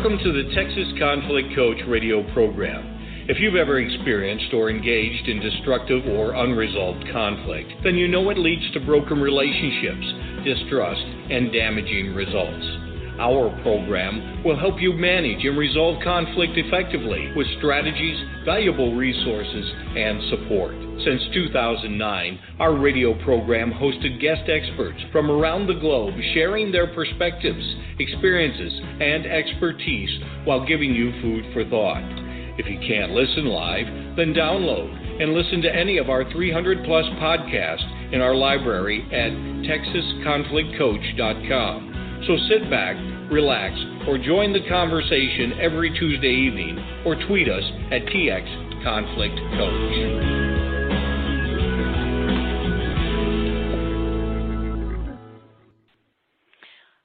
Welcome to the Texas Conflict Coach radio program. If you've ever experienced or engaged in destructive or unresolved conflict, then you know it leads to broken relationships, distrust, and damaging results. Our program will help you manage and resolve conflict effectively with strategies, valuable resources, and support. Since 2009, our radio program hosted guest experts from around the globe sharing their perspectives, experiences, and expertise while giving you food for thought. If you can't listen live, then download and listen to any of our 300 plus podcasts in our library at texasconflictcoach.com. So sit back, relax, or join the conversation every Tuesday evening or tweet us at TXConflictCoach.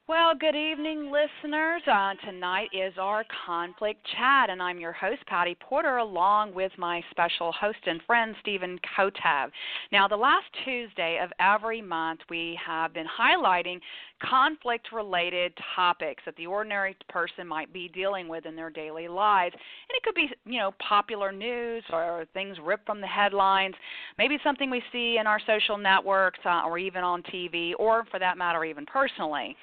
Well, good evening, listeners. Uh, tonight is our conflict chat, and I'm your host, Pattie Porter, along with my special host and friend, Stephen Kotev. Now, the last Tuesday of every month, we have been highlighting conflict related topics that the ordinary person might be dealing with in their daily lives. And it could be, you know, popular news or things ripped from the headlines, maybe something we see in our social networks uh, or even on TV, or for that matter, even personally.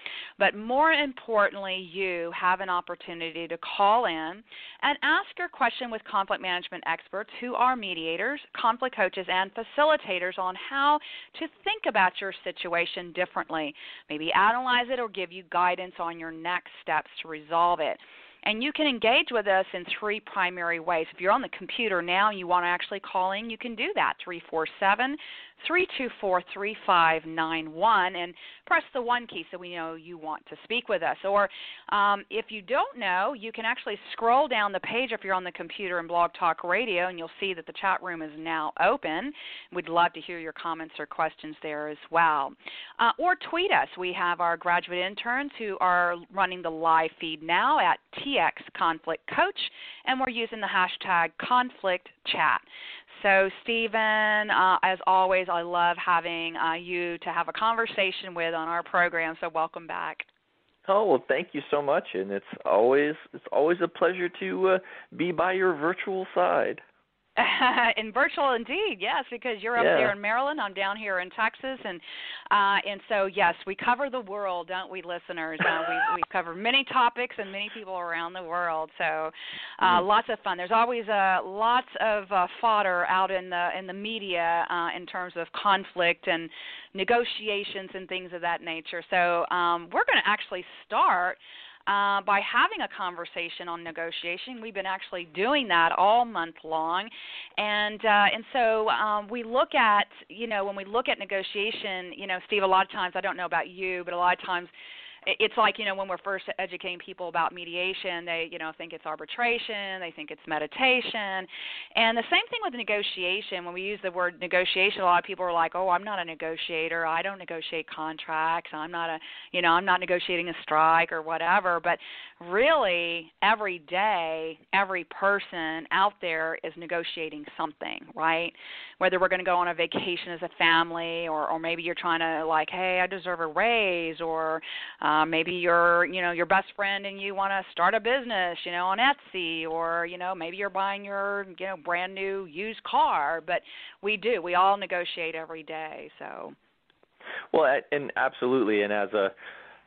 But more importantly, you have an opportunity to call in and ask your question with conflict management experts who are mediators, conflict coaches, and facilitators on how to think about your situation differently. Maybe analyze it or give you guidance on your next steps to resolve it. And you can engage with us in three primary ways. If you're on the computer now and you want to actually call in, you can do that 347 324 3591 and press the one key so we know you want to speak with us. Or um, if you don't know, you can actually scroll down the page if you're on the computer in Blog Talk Radio and you'll see that the chat room is now open. We'd love to hear your comments or questions there as well. Uh, or tweet us. We have our graduate interns who are running the live feed now at TX Conflict Coach, and we're using the hashtag conflict chat. So, Stephen, uh, as always, I love having uh, you to have a conversation with on our program. So, welcome back. Oh well, thank you so much, and it's always it's always a pleasure to uh, be by your virtual side. in virtual indeed yes because you're up yeah. there in maryland i'm down here in texas and uh and so yes we cover the world don't we listeners uh, we we cover many topics and many people around the world so uh mm-hmm. lots of fun there's always uh lots of uh, fodder out in the in the media uh in terms of conflict and negotiations and things of that nature so um we're going to actually start uh, by having a conversation on negotiation. We've been actually doing that all month long, and uh, and so um, we look at you know when we look at negotiation, you know, Steve, a lot of times I don't know about you, but a lot of times it's like you know when we're first educating people about mediation they you know think it's arbitration they think it's meditation. And the same thing with negotiation. When we use the word negotiation a lot of people are like oh i'm not a negotiator. I don't negotiate contracts. I'm not a you know i'm not negotiating a strike or whatever. But really every day every person out there is negotiating something right? Whether we're going to go on a vacation as a family or or maybe you're trying to like hey i deserve a raise or uh, maybe you're you know your best friend and you want to start a business you know on etsy or you know maybe you're buying your you know brand new used car but we do. We all negotiate every day so. Well and absolutely and as a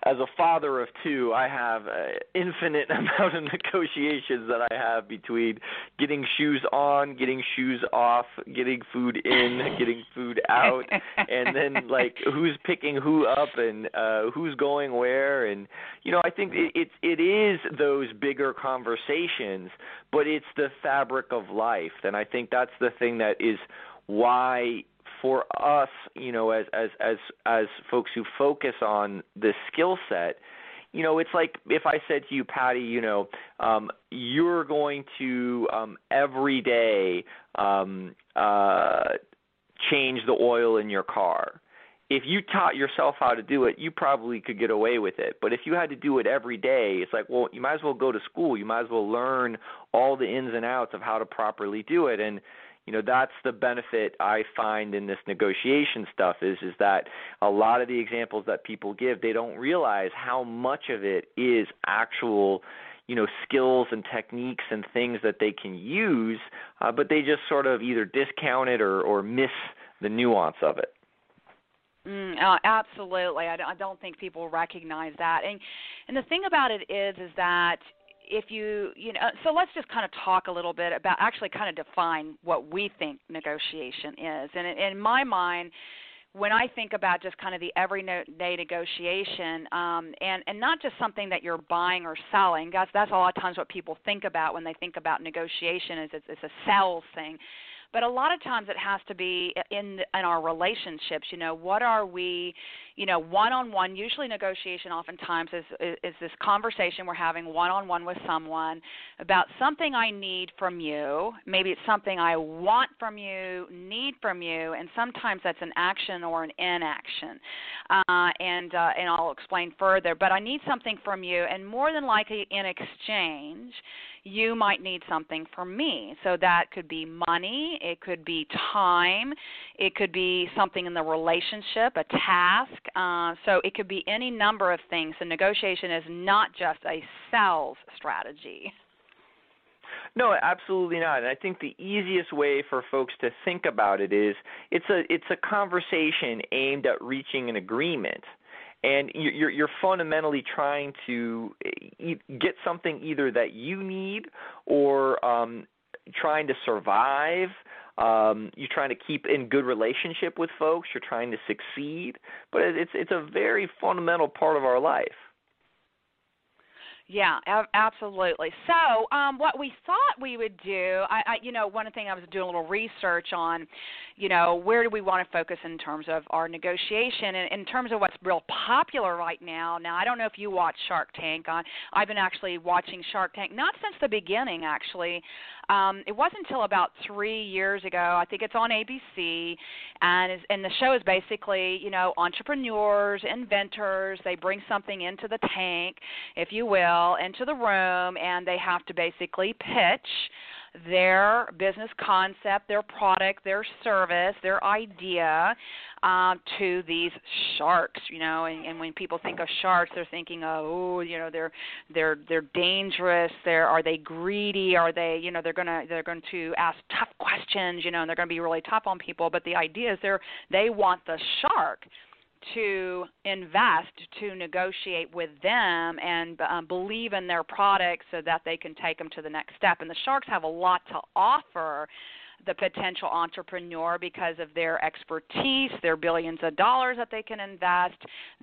as a father of two, I have an infinite amount of negotiations that I have between getting shoes on, getting shoes off, getting food in, getting food out, and then like who's picking who up and uh who's going where and you know, I think it it, it is those bigger conversations, but it's the fabric of life. And I think that's the thing that is why for us, you know, as as as as folks who focus on this skill set, you know, it's like if I said to you, Pattie, you know, um, you're going to um, every day um, uh, change the oil in your car. If you taught yourself how to do it, you probably could get away with it. But if you had to do it every day, it's like, well, you might as well go to school. You might as well learn all the ins and outs of how to properly do it. And you know that's the benefit i find in this negotiation stuff is is that a lot of the examples that people give they don't realize how much of it is actual you know skills and techniques and things that they can use, uh, but they just sort of either discount it or or miss the nuance of it. Mm, uh, absolutely, I, I don't think people recognize that, and and the thing about it is, is that if you you know so let's just kind of talk a little bit about actually kind of define what we think negotiation is. And in, my mind when I think about just kind of the everyday negotiation, um, and and not just something that you're buying or selling, that's that's a lot of times what people think about when they think about negotiation is it's, it's a sales thing. But a lot of times it has to be in in our relationships you know what are we you know one on one usually negotiation oftentimes is, is is this conversation we're having one on one with someone about something i need from you maybe it's something i want from you need from you and sometimes that's an action or an inaction uh, and uh, and i'll explain further but i need something from you and more than likely in exchange you might need something from me. So that could be money, it could be time, it could be something in the relationship, a task. Uh, so it could be any number of things. So negotiation is not just a sales strategy. No, absolutely not. And I think the easiest way for folks to think about it is it's a it's a conversation aimed at reaching an agreement and you're you're fundamentally trying to get something either that you need or um, trying to survive. Um, you're trying to keep in good relationship with folks. You're trying to succeed, but it's it's a very fundamental part of our life. Yeah, absolutely. So, um, what we thought we would do, I, I, you know, one thing I was doing a little research on, you know, where do we want to focus in terms of our negotiation, and in terms of what's real popular right now. Now, I don't know if you watch Shark Tank. I, I've been actually watching Shark Tank not since the beginning, actually. Um, it wasn't until about three years ago. I think it's on ABC, and is, and the show is basically, you know, entrepreneurs, inventors. They bring something into the tank, if you will into the room and they have to basically pitch their business concept, their product, their service, their idea um, to these sharks. You know, and, and when people think of sharks, they're thinking, oh, you know, they're they're they're dangerous. They're are they greedy? Are they, you know, they're gonna they're going to ask tough questions. You know, and they're going to be really tough on people. But the idea is they're they want the shark to invest to negotiate with them and um, believe in their product so that they can take them to the next step. And the Sharks have a lot to offer the potential entrepreneur because of their expertise, their billions of dollars that they can invest,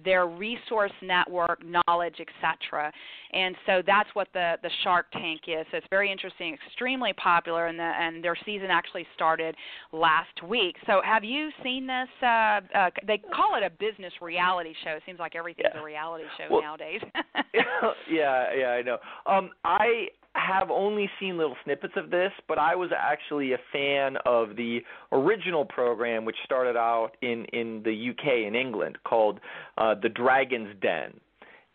their resource network, knowledge, etc. And so that's what the the Shark Tank is. So it's very interesting, extremely popular, and the, and their season actually started last week. So have you seen this? Uh, uh, they call it a business reality show. It seems like everything's yeah. a reality show well, nowadays. yeah, yeah, I know. Um, I have only seen little snippets of this, but I was actually a fan of the original program, which started out in in the UK in England, called uh, The Dragon's Den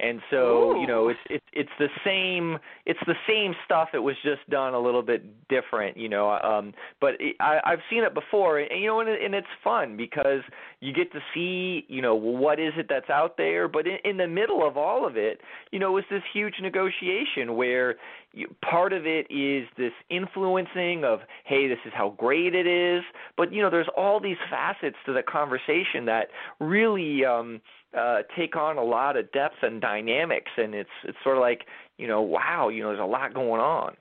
and so Ooh. you know it's it's it's the same it's the same stuff it was just done a little bit different you know um but it, i i've seen it before and you know and, and it's fun because you get to see you know what is it that's out there but in, in the middle of all of it you know it's this huge negotiation where you, part of it is this influencing of hey this is how great it is but you know there's all these facets to the conversation that really um uh, take on a lot of depth and dynamics, and it's it's sort of like you know, wow, you know, there's a lot going on.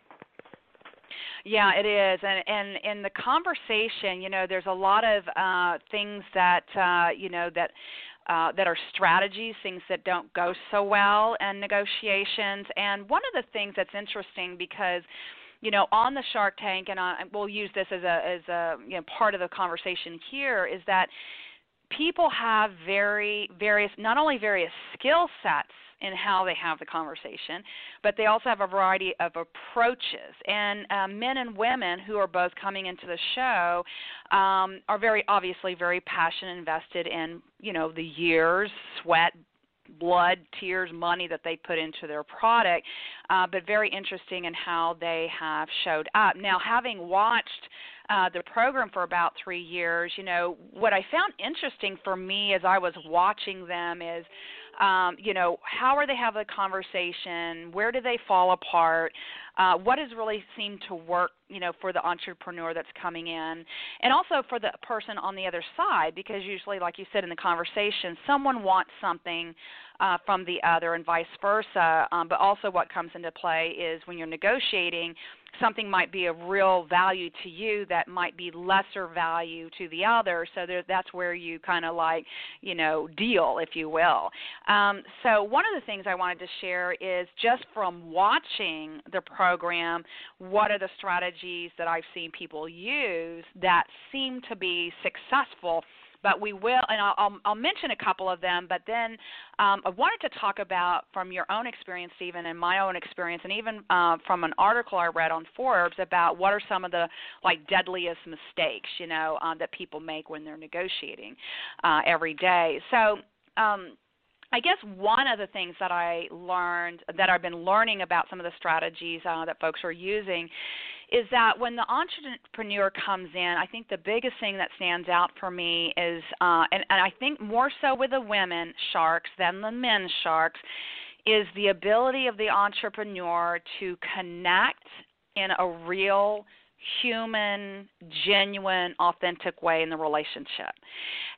Yeah, it is, and and in the conversation, you know, there's a lot of uh, things that uh, you know that. Uh, that are strategies, things that don't go so well in negotiations. And one of the things that's interesting because you know, on the Shark Tank, and we'll use this as a as a you know part of the conversation here, is that people have very various not only various skill sets in how they have the conversation, but they also have a variety of approaches. And uh, men and women who are both coming into the show um, are very obviously very passionate, invested in you know the years, sweat, blood, tears, money that they put into their product, uh, but very interesting in how they have showed up. Now, having watched uh, the program for about three years, you know, what I found interesting for me as I was watching them is um, you know, how are they having a conversation? Where do they fall apart? Uh, what has really seemed to work, you know, for the entrepreneur that's coming in, and also for the person on the other side, because usually, like you said in the conversation, someone wants something uh, from the other, and vice versa. Um, but also, what comes into play is when you're negotiating, something might be of real value to you that might be lesser value to the other. So there, that's where you kind of like, you know, deal, if you will. Um, so one of the things I wanted to share is just from watching the program, what are the strategies that I've seen people use that seem to be successful but we will, and I'll, I'll, mention a couple of them. But then um, I wanted to talk about from your own experience, Stephen, and my own experience, and even uh, from an article I read on Forbes about what are some of the like deadliest mistakes, you know, uh, that people make when they're negotiating uh, every day. So. Um, I guess one of the things that I learned that I've been learning about some of the strategies uh, that folks are using is that when the entrepreneur comes in, I think the biggest thing that stands out for me is, uh, and, and I think more so with the women sharks than the men sharks, is the ability of the entrepreneur to connect in a real human, genuine, authentic way in the relationship.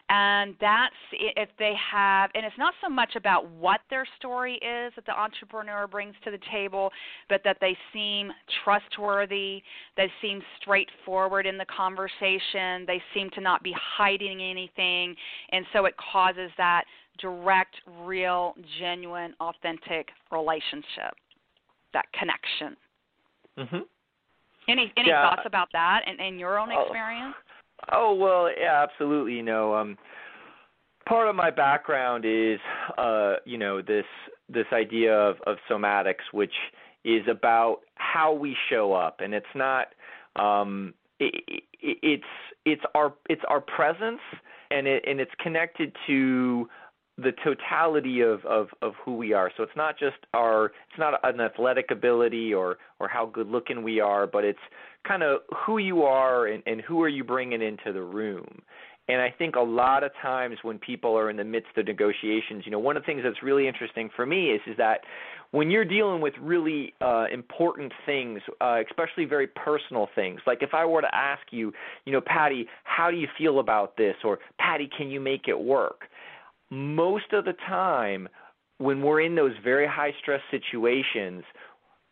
And that's if they have, and it's not so much about what their story is that the entrepreneur brings to the table, but that they seem trustworthy, they seem straightforward in the conversation, they seem to not be hiding anything, and so it causes that direct, real, genuine, authentic relationship, that connection. Mhm. Any any yeah. thoughts about that and, and your own experience? Oh, oh well, yeah, absolutely. You know, um, part of my background is, uh, you know, this this idea of, of somatics, which is about how we show up, and it's not. Um, it, it, it's it's our it's our presence, and it and it's connected to the totality of, of, of who we are. So it's not just our it's not an athletic ability or or how good looking we are, but it's kind of who you are and, and who are you bringing into the room. And I think a lot of times when people are in the midst of negotiations, you know, one of the things that's really interesting for me is is that when you're dealing with really uh, important things, uh, especially very personal things, like if I were to ask you, you know, Pattie, how do you feel about this, or Pattie, can you make it work? Most of the time when we're in those very high stress situations,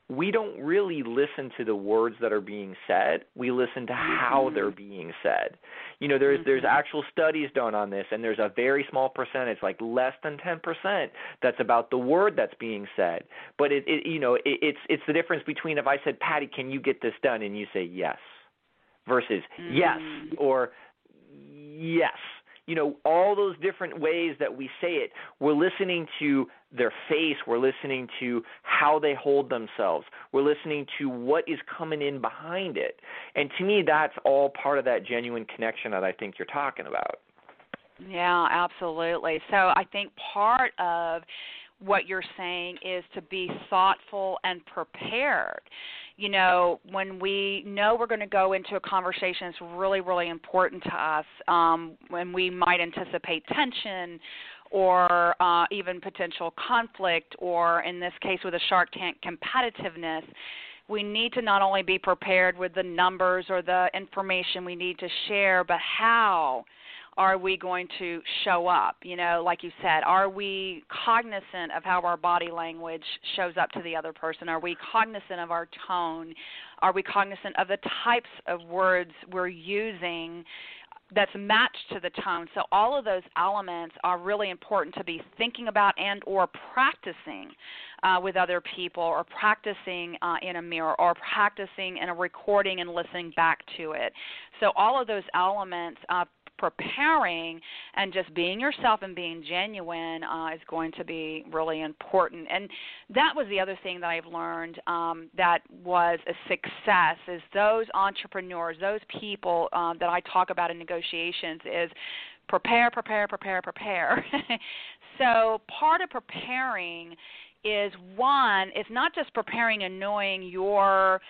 we don't really listen to the words that are being said. We listen to how mm-hmm. they're being said. You know, there's there's Mm-hmm. actual studies done on this, and there's a very small percentage, like less than 10%, that's about the word that's being said. But it, it you know, it, it's it's the difference between if I said, Pattie, can you get this done, and you say yes, versus yes Mm. or yes you know all those different ways that we say it. We're listening to their face. We're listening to how they hold themselves. We're listening to what is coming in behind it. And to me that's all part of that genuine connection that i think you're talking about. Yeah, absolutely. So I think part of what you're saying is to be thoughtful and prepared. You know, when we know we're going to go into a conversation, it's really, really important to us. Um, when we might anticipate tension or uh, even potential conflict, or in this case with a Shark Tank, competitiveness we need to not only be prepared with the numbers or the information we need to share, but how are we going to show up? You know, like you said, are we cognizant of how our body language shows up to the other person? Are we cognizant of our tone? Are we cognizant of the types of words we're using? that's matched to the tone so all of those elements are really important to be thinking about and or practicing uh, with other people or practicing uh, in a mirror or practicing in a recording and listening back to it so all of those elements uh, preparing and just being yourself and being genuine uh, is going to be really important. And that was the other thing that I've learned um, that was a success is those entrepreneurs, those people um, that I talk about in negotiations is prepare, prepare, prepare, prepare. so part of preparing is one, it's not just preparing and knowing your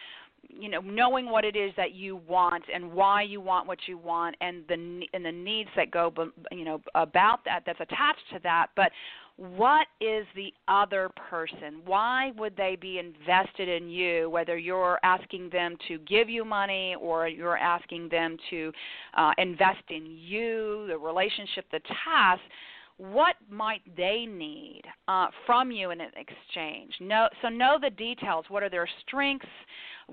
you know knowing what it is that you want and why you want what you want and the and the needs that go you know about that that's attached to that but what is the other person why would they be invested in you whether you're asking them to give you money or you're asking them to uh, invest in you the relationship the task what might they need uh, from you in an exchange? Know, so know the details. What are their strengths?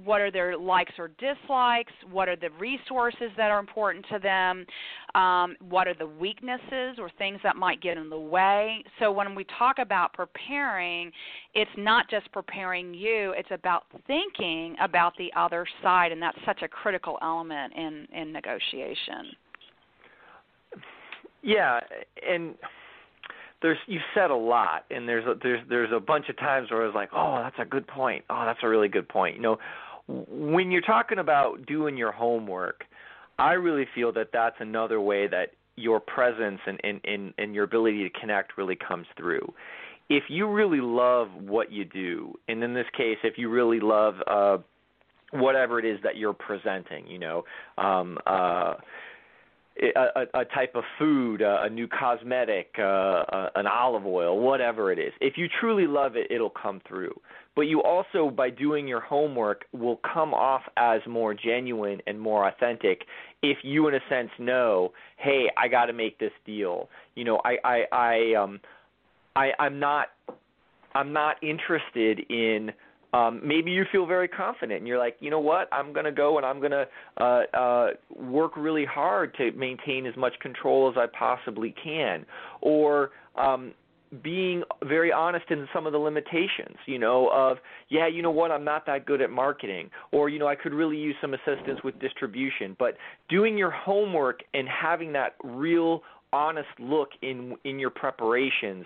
What are their likes or dislikes? What are the resources that are important to them? Um, what are the weaknesses or things that might get in the way? So when we talk about preparing, it's not just preparing you; it's about thinking about the other side, and that's such a critical element in in negotiation. Yeah, and there's you said a lot, and there's a, there's there's a bunch of times where I was like, oh, that's a good point. Oh, that's a really good point. You know, when you're talking about doing your homework, I really feel that that's another way that your presence and and and, and your ability to connect really comes through. If you really love what you do, and in this case, if you really love uh, whatever it is that you're presenting, you know. Um, uh, a, a type of food, a new cosmetic, uh, an olive oil, whatever it is. If you truly love it, it'll come through. But you also, by doing your homework, will come off as more genuine and more authentic if you, in a sense, know, hey, I got to make this deal. You know, I, I, I, um, I, I'm not, I'm not interested in um, maybe you feel very confident and you're like, you know what, I'm going to go and I'm going to uh, uh, work really hard to maintain as much control as I possibly can. Or um, being very honest in some of the limitations, you know, of, yeah, you know what, I'm not that good at marketing, or, you know, I could really use some assistance with distribution. But doing your homework and having that real honest look in in your preparations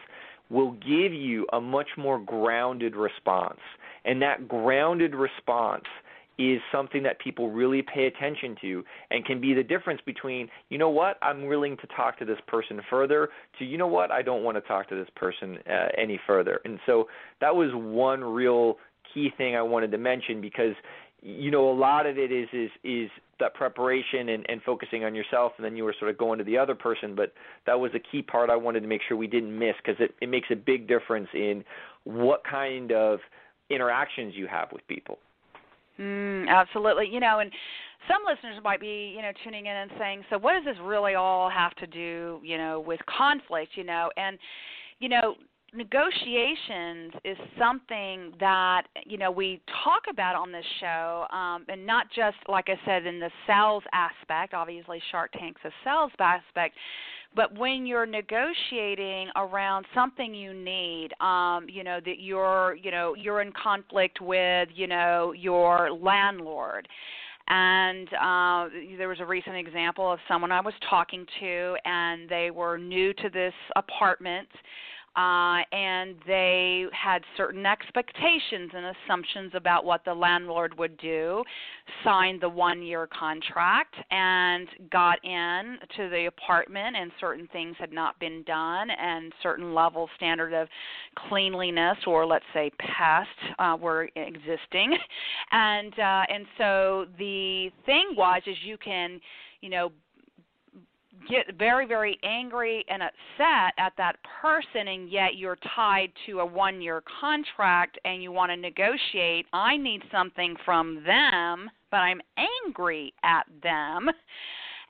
will give you a much more grounded response. And that grounded response is something that people really pay attention to and can be the difference between, you know what, I'm willing to talk to this person further, to, you know what, I don't want to talk to this person uh, any further. And so that was one real key thing I wanted to mention because you know a lot of it is is is that preparation and, and focusing on yourself and then you were sort of going to the other person but that was a key part i wanted to make sure we didn't miss because it, it makes a big difference in what kind of interactions you have with people. Mm, absolutely. You know, and some listeners might be, you know, tuning in and saying, "So what does this really all have to do, you know, with conflict?" You know, and you know, negotiations is something that you know we talk about on this show um, and not just like i said in the sales aspect obviously shark tank's a sales aspect but when you're negotiating around something you need, um, you know that you're, you know, you're in conflict with, you know, your landlord. And uh, there was a recent example of someone I was talking to, and they were new to this apartment uh, and they had certain expectations and assumptions about what the landlord would do, signed the one year contract, and got in to the apartment, and certain things had not been done, and certain level standard of cleanliness or let's say pest uh, were existing, and uh, and so the thing was is you can you know get very very angry and upset at that person and yet you're tied to a one year contract and you want to negotiate i need something from them but i'm angry at them.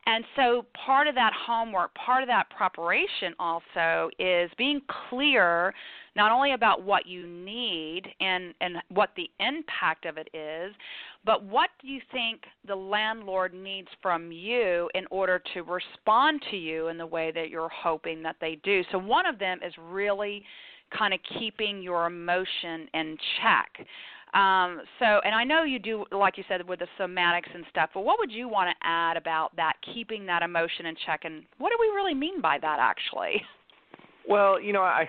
And so part of that homework, part of that preparation also is being clear not only about what you need and, and what the impact of it is, but what do you think the landlord needs from you in order to respond to you in the way that you're hoping that they do. So one of them is really kind of keeping your emotion in check. Um, so, and I know you do, like you said, with the somatics and stuff. But what would you want to add about that, keeping that emotion in check, and what do we really mean by that, actually? Well, you know, I,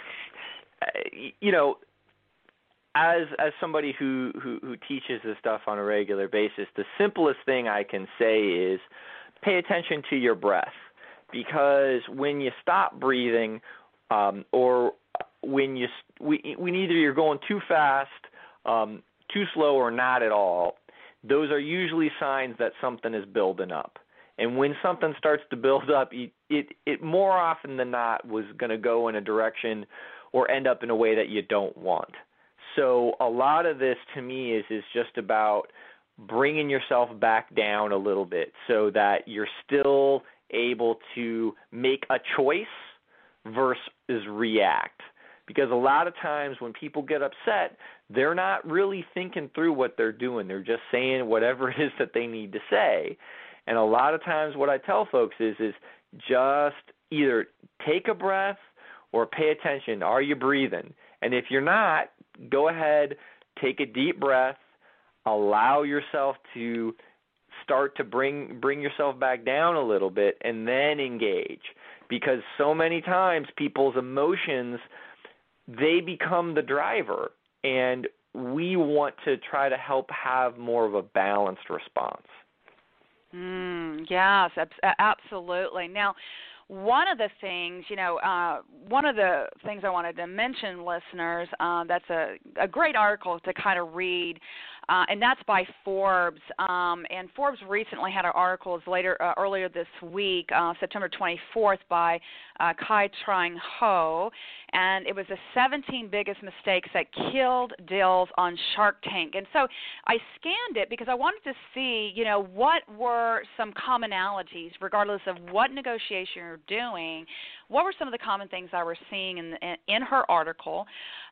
you know, as as somebody who, who who teaches this stuff on a regular basis, the simplest thing I can say is pay attention to your breath, because when you stop breathing, um, or when you when either you're going too fast um, too slow or not at all, those are usually signs that something is building up. And when something starts to build up, it it, it more often than not was going to go in a direction or end up in a way that you don't want. So a lot of this to me is is just about bringing yourself back down a little bit so that you're still able to make a choice versus react. Because a lot of times when people get upset, they're not really thinking through what they're doing. They're just saying whatever it is that they need to say. And a lot of times what I tell folks is is just either take a breath or pay attention. Are you breathing? And if you're not, go ahead, take a deep breath, allow yourself to start to bring bring yourself back down a little bit and then engage because so many times people's emotions they become the driver and we want to try to help have more of a balanced response. Mm, yes, absolutely. Now, one of the things, you know, uh, one of the things I wanted to mention, listeners, uh, that's a, a great article to kind of read uh, and that's by Forbes. Um, and Forbes recently had an article later uh, earlier this week, uh, September 24th, by uh, Kai Trang Ho, and it was the 17 biggest mistakes that killed deals on Shark Tank. And so I scanned it because I wanted to see, you know, what were some commonalities, regardless of what negotiation you're doing. What were some of the common things I was seeing in, in, her article?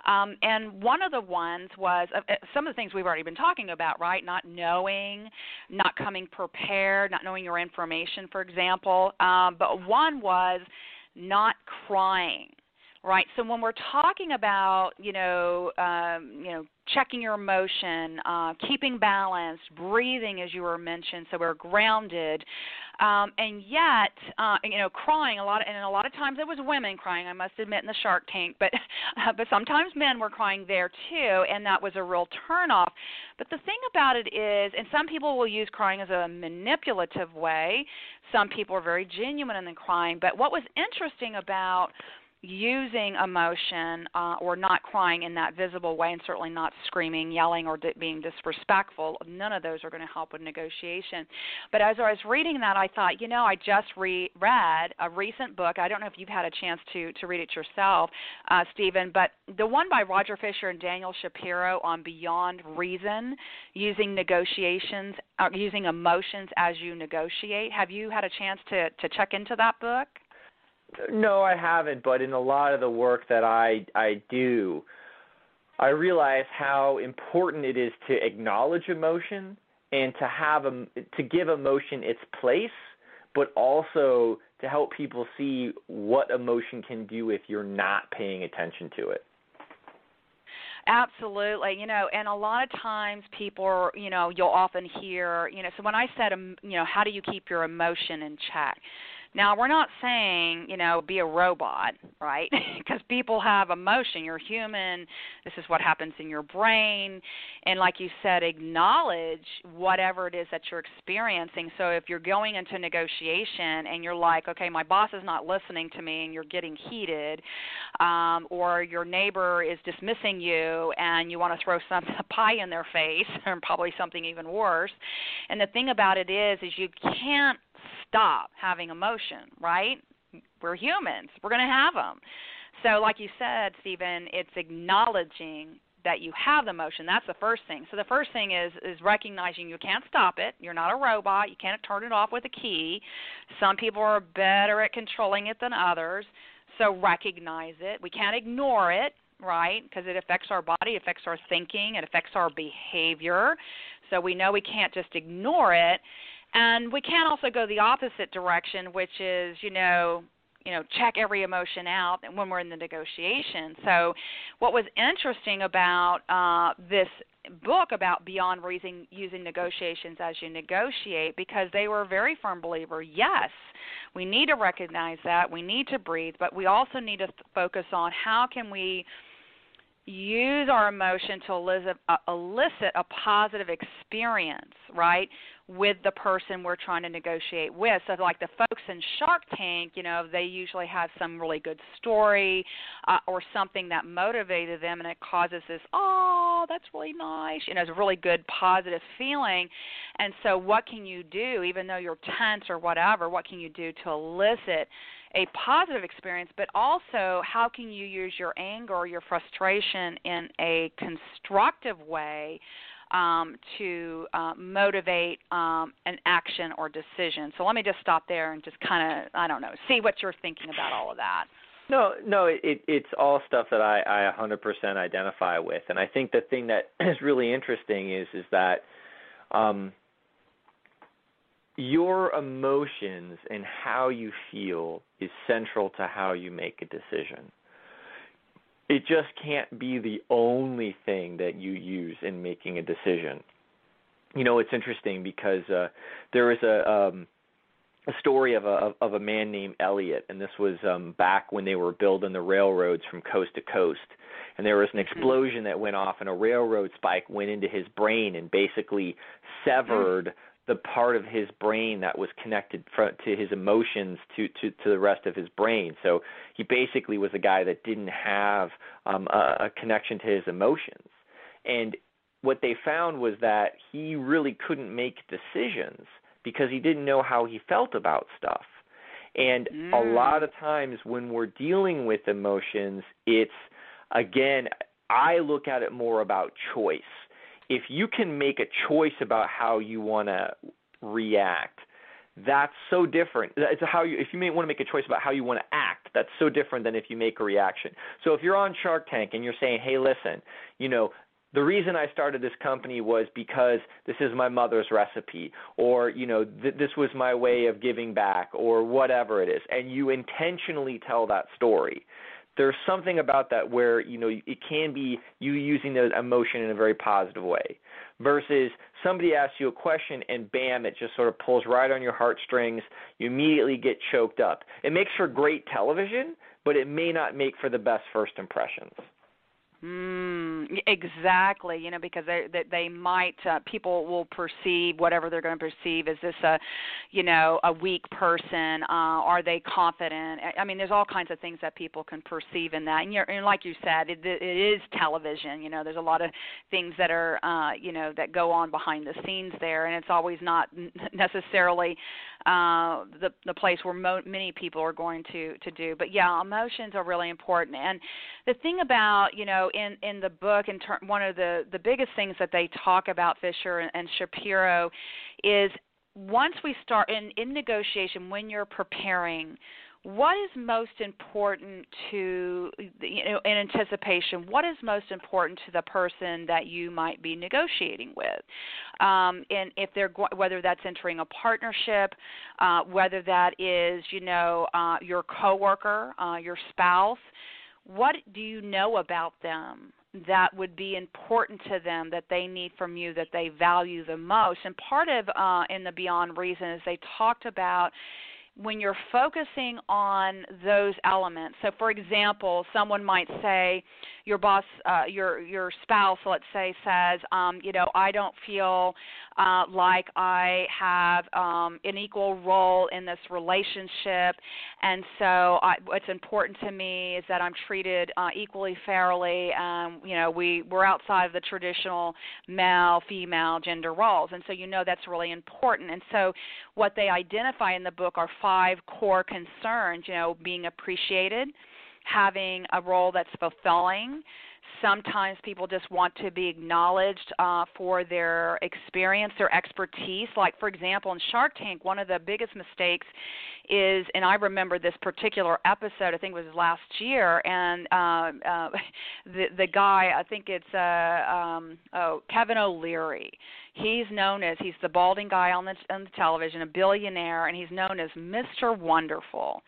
Um, and one of the ones was uh, uh, some of the things we've already been talking about, right? Not knowing, not coming prepared, not knowing your information, for example. Um, but one was not crying right. So when we're talking about you know um, you know checking your emotion uh, keeping balance breathing as you were mentioned so we're grounded um, and yet uh, you know crying a lot and a lot of times it was women crying i must admit in the shark tank but uh, but sometimes men were crying there too and that was a real turn off but the thing about it is and some people will use crying as a manipulative way some people are very genuine in the crying but what was interesting about using emotion uh, or not crying in that visible way, and certainly not screaming, yelling, or di- being disrespectful, none of those are going to help with negotiation. But as I was reading that, I thought, you know, I just re- read a recent book. I don't know if you've had a chance to to read it yourself, uh, Stephen, but the one by Roger Fisher and Daniel Shapiro on Beyond Reason, using negotiations, uh, using emotions as you negotiate. Have you had a chance to to check into that book? No, I haven't, but in a lot of the work that I I do, I realize how important it is to acknowledge emotion and to have a, to give emotion its place, but also to help people see what emotion can do if you're not paying attention to it. Absolutely, you know, and a lot of times people, you know, you'll often hear, you know, so when I said, um, you know, how do you keep your emotion in check? Now, we're not saying, you know, be a robot, right? because people have emotion. You're human. This is what happens in your brain. And like you said, acknowledge whatever it is that you're experiencing. So if you're going into negotiation and you're like, okay, my boss is not listening to me and you're getting heated, um, or your neighbor is dismissing you and you want to throw some pie in their face, or probably something even worse. And the thing about it is, is you can't stop having emotion, right? We're humans. We're going to have them. So, like you said, Stephen, it's acknowledging that you have the emotion. That's the first thing. So the first thing is is recognizing you can't stop it. You're not a robot. You can't turn it off with a key. Some people are better at controlling it than others. So recognize it. We can't ignore it, right? Because it affects our body, affects our thinking, it affects our behavior. So we know we can't just ignore it. And we can also go the opposite direction, which is, you know, you know, check every emotion out when we're in the negotiation. So, what was interesting about uh, this book about beyond using negotiations as you negotiate because they were a very firm believer yes we need to recognize that we need to breathe but we also need to focus on how can we use our emotion to elicit, uh, elicit a positive experience right with the person we're trying to negotiate with. So, like the folks in Shark Tank, you know, they usually have some really good story uh, or something that motivated them, and it causes this, oh, that's really nice. You know, it's a really good positive feeling. And so, what can you do, even though you're tense or whatever? What can you do to elicit? a positive experience, but also how can you use your anger or your frustration in a constructive way um, to uh, motivate um, an action or decision. So let me just stop there and just kind of, I don't know, see what you're thinking about all of that. No, no, it, it's all stuff that I, I 100% identify with, and I think the thing that is really interesting is is that um, your emotions and how you feel is central to how you make a decision it just can't be the only thing that you use in making a decision. You know, it's interesting because uh, there was a um, a story of a of a man named Elliot, and this was um, back when they were building the railroads from coast to coast. And there was an mm-hmm. explosion that went off, and a railroad spike went into his brain and basically severed the part of his brain that was connected to his emotions to, to, to the rest of his brain. So he basically was a guy that didn't have um, a, a connection to his emotions. And what they found was that he really couldn't make decisions because he didn't know how he felt about stuff. And mm. a lot of times when we're dealing with emotions, it's again, I look at it more about choice if you can make a choice about how you want to react, that's so different. It's how you if you may want to make a choice about how you want to act, that's so different than if you make a reaction. So if you're on Shark Tank and you're saying, "Hey, listen, you know, the reason I started this company was because this is my mother's recipe, or you know, th- this was my way of giving back, or whatever it is," and you intentionally tell that story, there's something about that where you know it can be you using the emotion in a very positive way versus somebody asks you a question and bam it just sort of pulls right on your heartstrings. You immediately get choked up. It makes for great television but it may not make for the best first impressions Mm, exactly. You know, because they they, they might uh, people will perceive whatever they're going to perceive. Is this a, you know, a weak person? Uh, are they confident? I mean, there's all kinds of things that people can perceive in that. And, you're, and like you said, it, it is television. You know, there's a lot of things that are, uh, you know, that go on behind the scenes there, and it's always not necessarily uh, the the place where mo- many people are going to to do. But yeah, emotions are really important. And the thing about you know in in the book, in ter- one of the the biggest things that they talk about Fisher and, and Shapiro is once we start in in negotiation when you're preparing what is most important to you know in anticipation? What is most important to the person that you might be negotiating with? Um, and if they're whether that's entering a partnership uh, whether that is you know uh, your coworker uh, your spouse what do you know about them that would be important to them that they need from you that they value the most? And part of uh, in the beyond reason is they talked about when you're focusing on those elements. So for example someone might say your boss uh, your your spouse let's say says um, you know i don't feel uh, like i have um, an equal role in this relationship. And so I, what's important to me is that i'm treated uh, equally fairly. Um, you know we we're outside of the traditional male female gender roles. And so you know that's really important. And so what they identify in the book are five core concerns you know being appreciated having a role that's fulfilling. Sometimes people just want to be acknowledged uh, for their experience, their expertise. Like, for example, in Shark Tank, one of the biggest mistakes is, and I remember this particular episode, I think it was last year, and uh, uh, the the guy, I think it's uh, um, oh Kevin O'Leary. He's known as he's the balding guy on the on the television, a billionaire, and he's known as Mr. Wonderful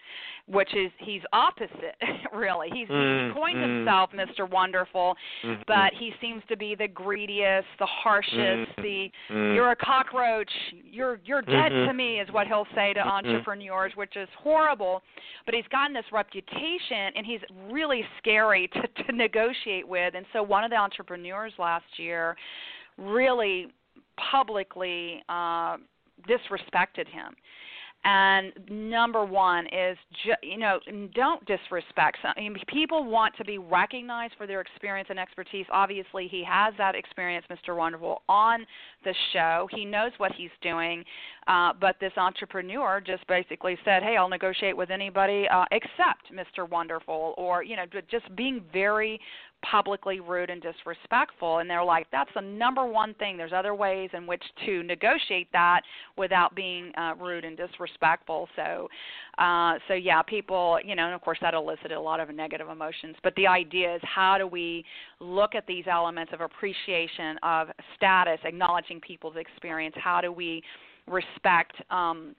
which is he's opposite really he's, mm, coined mm. himself mr wonderful mm, but he seems to be the greediest the harshest mm, the mm. you're a cockroach you're you're dead mm-hmm. to me is what he'll say to mm-hmm. entrepreneurs which is horrible but he's gotten this reputation and he's really scary to to negotiate with and so one of the entrepreneurs last year really publicly uh, disrespected him. And number one is, ju- you know, don't disrespect. I mean, people want to be recognized for their experience and expertise. Obviously, he has that experience, Mr. Wonderful, on the show. He knows what he's doing. Uh, but this entrepreneur just basically said, "Hey, I'll negotiate with anybody uh, except Mr. Wonderful," or you know, just being very publicly rude and disrespectful and they're like that's the number one thing. There's other ways in which to negotiate that without being uh, rude and disrespectful. So uh so yeah people you know and of course that elicited a lot of negative emotions but the idea is how do we look at these elements of appreciation of status acknowledging people's experience? How do we respect um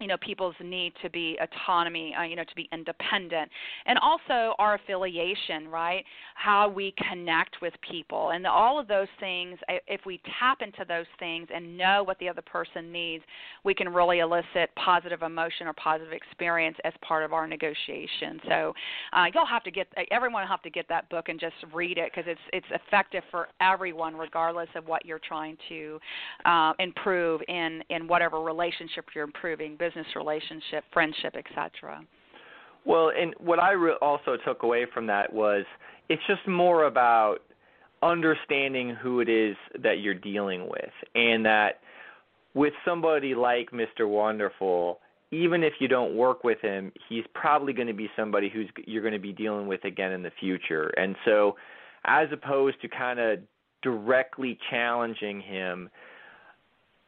you know people's need to be autonomy uh, you know to be independent. And also our affiliation right? How we connect with people. And all of those things if we tap into those things and know what the other person needs we can really elicit positive emotion or positive experience as part of our negotiation. So uh, you'll have to get everyone will have to get that book and just read it because it's it's effective for everyone regardless of what you're trying to uh, improve in in whatever relationship you're improving business relationship, friendship, etc. Well, and what I re- also took away from that was it's just more about understanding who it is that you're dealing with, and that with somebody like Mr. Wonderful, even if you don't work with him, he's probably going to be somebody who's you're going to be dealing with again in the future. And so, as opposed to kind of directly challenging him,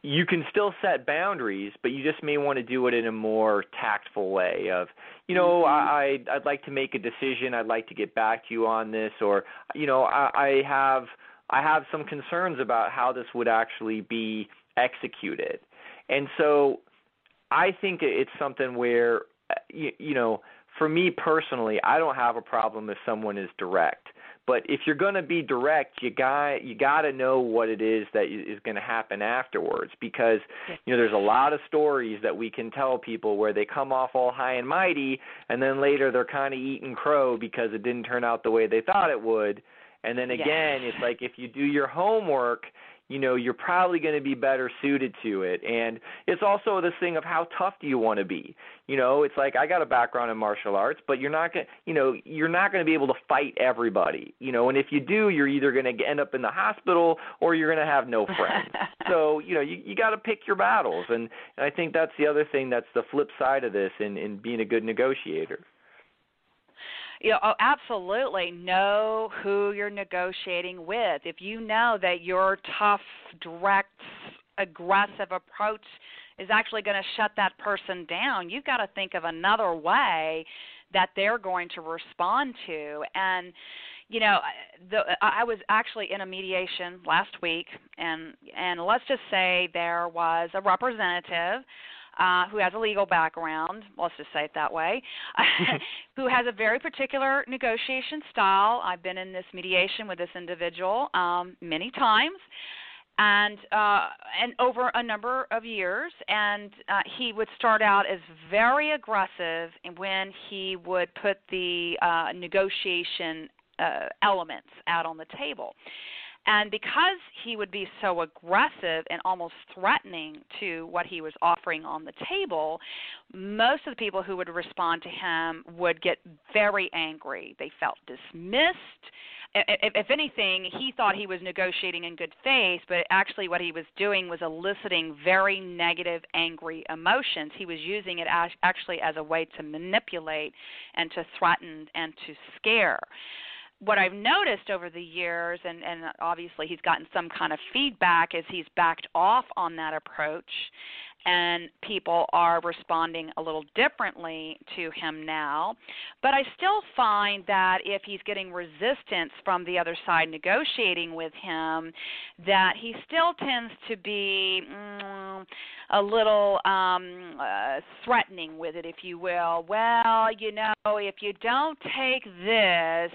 you can still set boundaries, but you just may want to do it in a more tactful way of, you know, mm-hmm. I I'd like to make a decision, I'd like to get back to you on this or you know, I, I have I have some concerns about how this would actually be executed. And so I think it's something where you, you know, for me personally, I don't have a problem if someone is direct. But if you're going to be direct, you got you got to know what it is that is going to happen afterwards because you know there's a lot of stories that we can tell people where they come off all high and mighty and then later they're kind of eating crow because it didn't turn out the way they thought it would. And then again, it's like if you do your homework you know you're probably going to be better suited to it. And it's also this thing of how tough do you want to be? You know it's like i got a background in martial arts but you're not going you know you're not going to be able to fight everybody you know? And if you do you're either going to end up in the hospital or you're going to have no friends. So you know you you got to pick your battles. And, and i think that's the other thing that's the flip side of this in in being a good negotiator you know, oh, absolutely know who you're negotiating with. If you know that your tough, direct, aggressive approach is actually going to shut that person down, you've got to think of another way that they're going to respond to. And you know, the, I was actually in a mediation last week, and and let's just say there was a representative uh, who has a legal background, let's just say it that way, who has a very particular negotiation style. I've been in this mediation with this individual um, many times and uh, and over a number of years. And uh, he would start out as very aggressive when he would put the uh, negotiation uh, elements out on the table. And because he would be so aggressive and almost threatening to what he was offering on the table, most of the people who would respond to him would get very angry. They felt dismissed. If anything, he thought he was negotiating in good faith, but actually, what he was doing was eliciting very negative, angry emotions. He was using it actually as a way to manipulate and to threaten and to scare what I've noticed over the years, and, and obviously he's gotten some kind of feedback, is he's backed off on that approach and people are responding a little differently to him now. But I still find that if he's getting resistance from the other side negotiating with him, that he still tends to be mm, a little um uh, threatening with it if you will. Well you know if you don't take this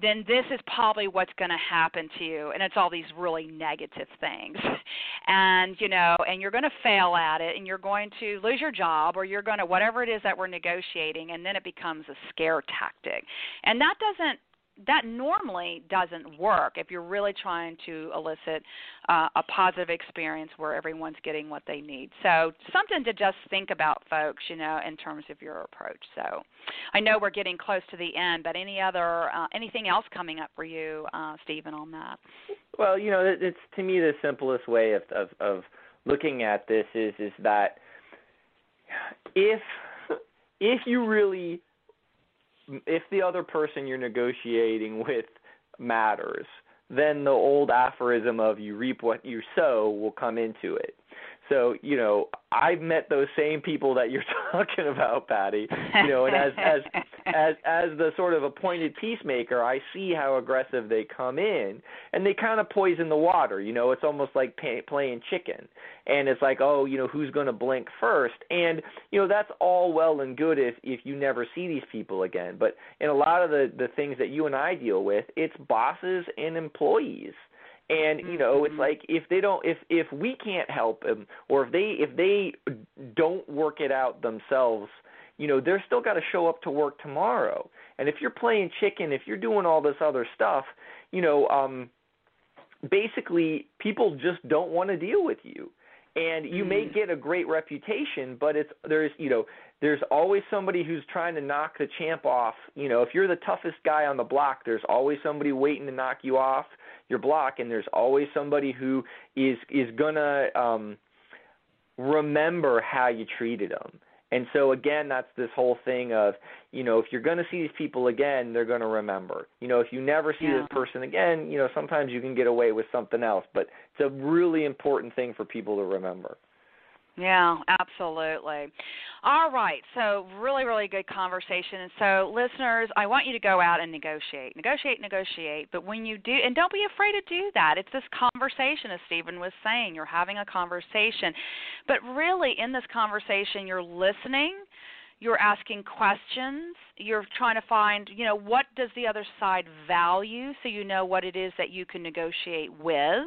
then this is probably what's going to happen to you. And it's all these really negative things. And you know and you're going to fail at it and you're going to lose your job or you're going to whatever it is that we're negotiating and then it becomes a scare tactic. And that doesn't that normally doesn't work if you're really trying to elicit uh, a positive experience where everyone's getting what they need. So something to just think about, folks. You know, in terms of your approach. So I know we're getting close to the end, but any other uh, anything else coming up for you, uh, Stephen, on that? Well, you know, it's to me the simplest way of of, of looking at this is is that if if you really if the other person you're negotiating with matters, then the old aphorism of you reap what you sow will come into it. So, you know, I've met those same people that you're talking about, Pattie. You know, and as as as as the sort of appointed peacemaker, I see how aggressive they come in, and they kind of poison the water. You know, it's almost like pay, playing chicken, and it's like, oh, you know, who's going to blink first? And you know, that's all well and good if if you never see these people again. But in a lot of the the things that you and I deal with, it's bosses and employees and you know it's mm-hmm. like if they don't if if we can't help them or if they if they don't work it out themselves you know they're still got to show up to work tomorrow and if you're playing chicken if you're doing all this other stuff you know um basically people just don't want to deal with you and you may mm-hmm. get a great reputation but it's there's you know there's always somebody who's trying to knock the champ off you know if you're the toughest guy on the block there's always somebody waiting to knock you off your block, and there's always somebody who is is gonna um, remember how you treated them. And so again, that's this whole thing of, you know, if you're going to see these people again, they're going to remember. You know, if you never see yeah. this person again, you know, sometimes you can get away with something else, but it's a really important thing for people to remember. Yeah, absolutely. All right, so really, really good conversation. And so, listeners, I want you to go out and negotiate, negotiate, negotiate. But when you do, and don't be afraid to do that. It's this conversation, as Stephen was saying. You're having a conversation, but really, in this conversation, you're listening. You're asking questions. You're trying to find, you know, what does the other side value so you know what it is that you can negotiate with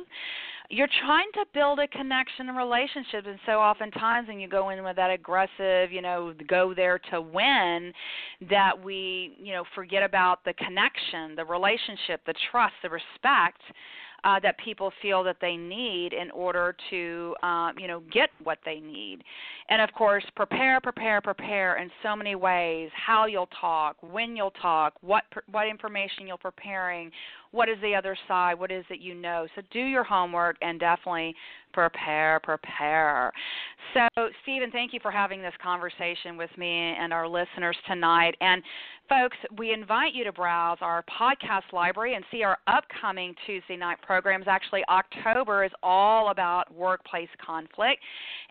you're trying to build a connection and relationship and so oftentimes when you go in with that aggressive you know go there to win that we you know forget about the connection the relationship the trust the respect uh, that people feel that they need in order to um, you know get what they need. And of course prepare prepare prepare in so many ways how you'll talk when you'll talk what what information you're preparing what is the other side? What is it you know? So do your homework and definitely prepare prepare. So stephen thank you for having this conversation with me and our listeners tonight. And folks we invite you to browse our podcast library and see our upcoming tuesday night programs. Actually october is all about workplace conflict.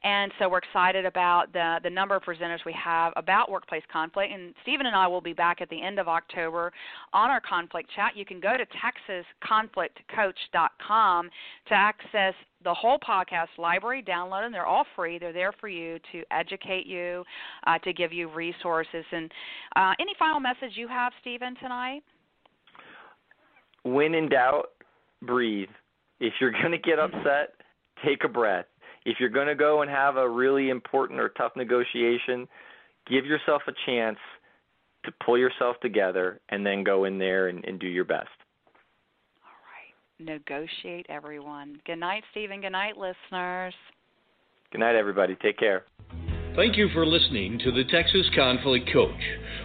And so we're excited about the the number of presenters we have about workplace conflict. And stephen and i will be back at the end of october on our conflict chat. You can go to texasconflictcoach.com to access the whole podcast library, download them. They're all free. They're there for you to educate you, uh, to give you resources. And uh, any final message you have, Stephen, tonight? When in doubt, breathe. If you're going to get upset, take a breath. If you're going to go and have a really important or tough negotiation, give yourself a chance to pull yourself together and then go in there and, and do your best. All right. Negotiate, everyone. Good night, Stephen. Good night, listeners. Good night, everybody. Take care. Thank you for listening to the Texas Conflict Coach.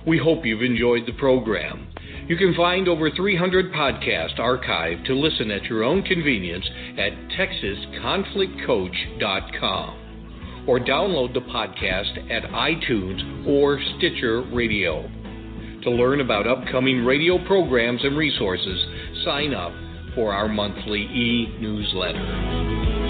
We hope you've enjoyed the program. You can find over 300 podcasts archived to listen at your own convenience at texasconflictcoach.com or download the podcast at iTunes or Stitcher Radio. To learn about upcoming radio programs and resources, sign up for our monthly e newsletter.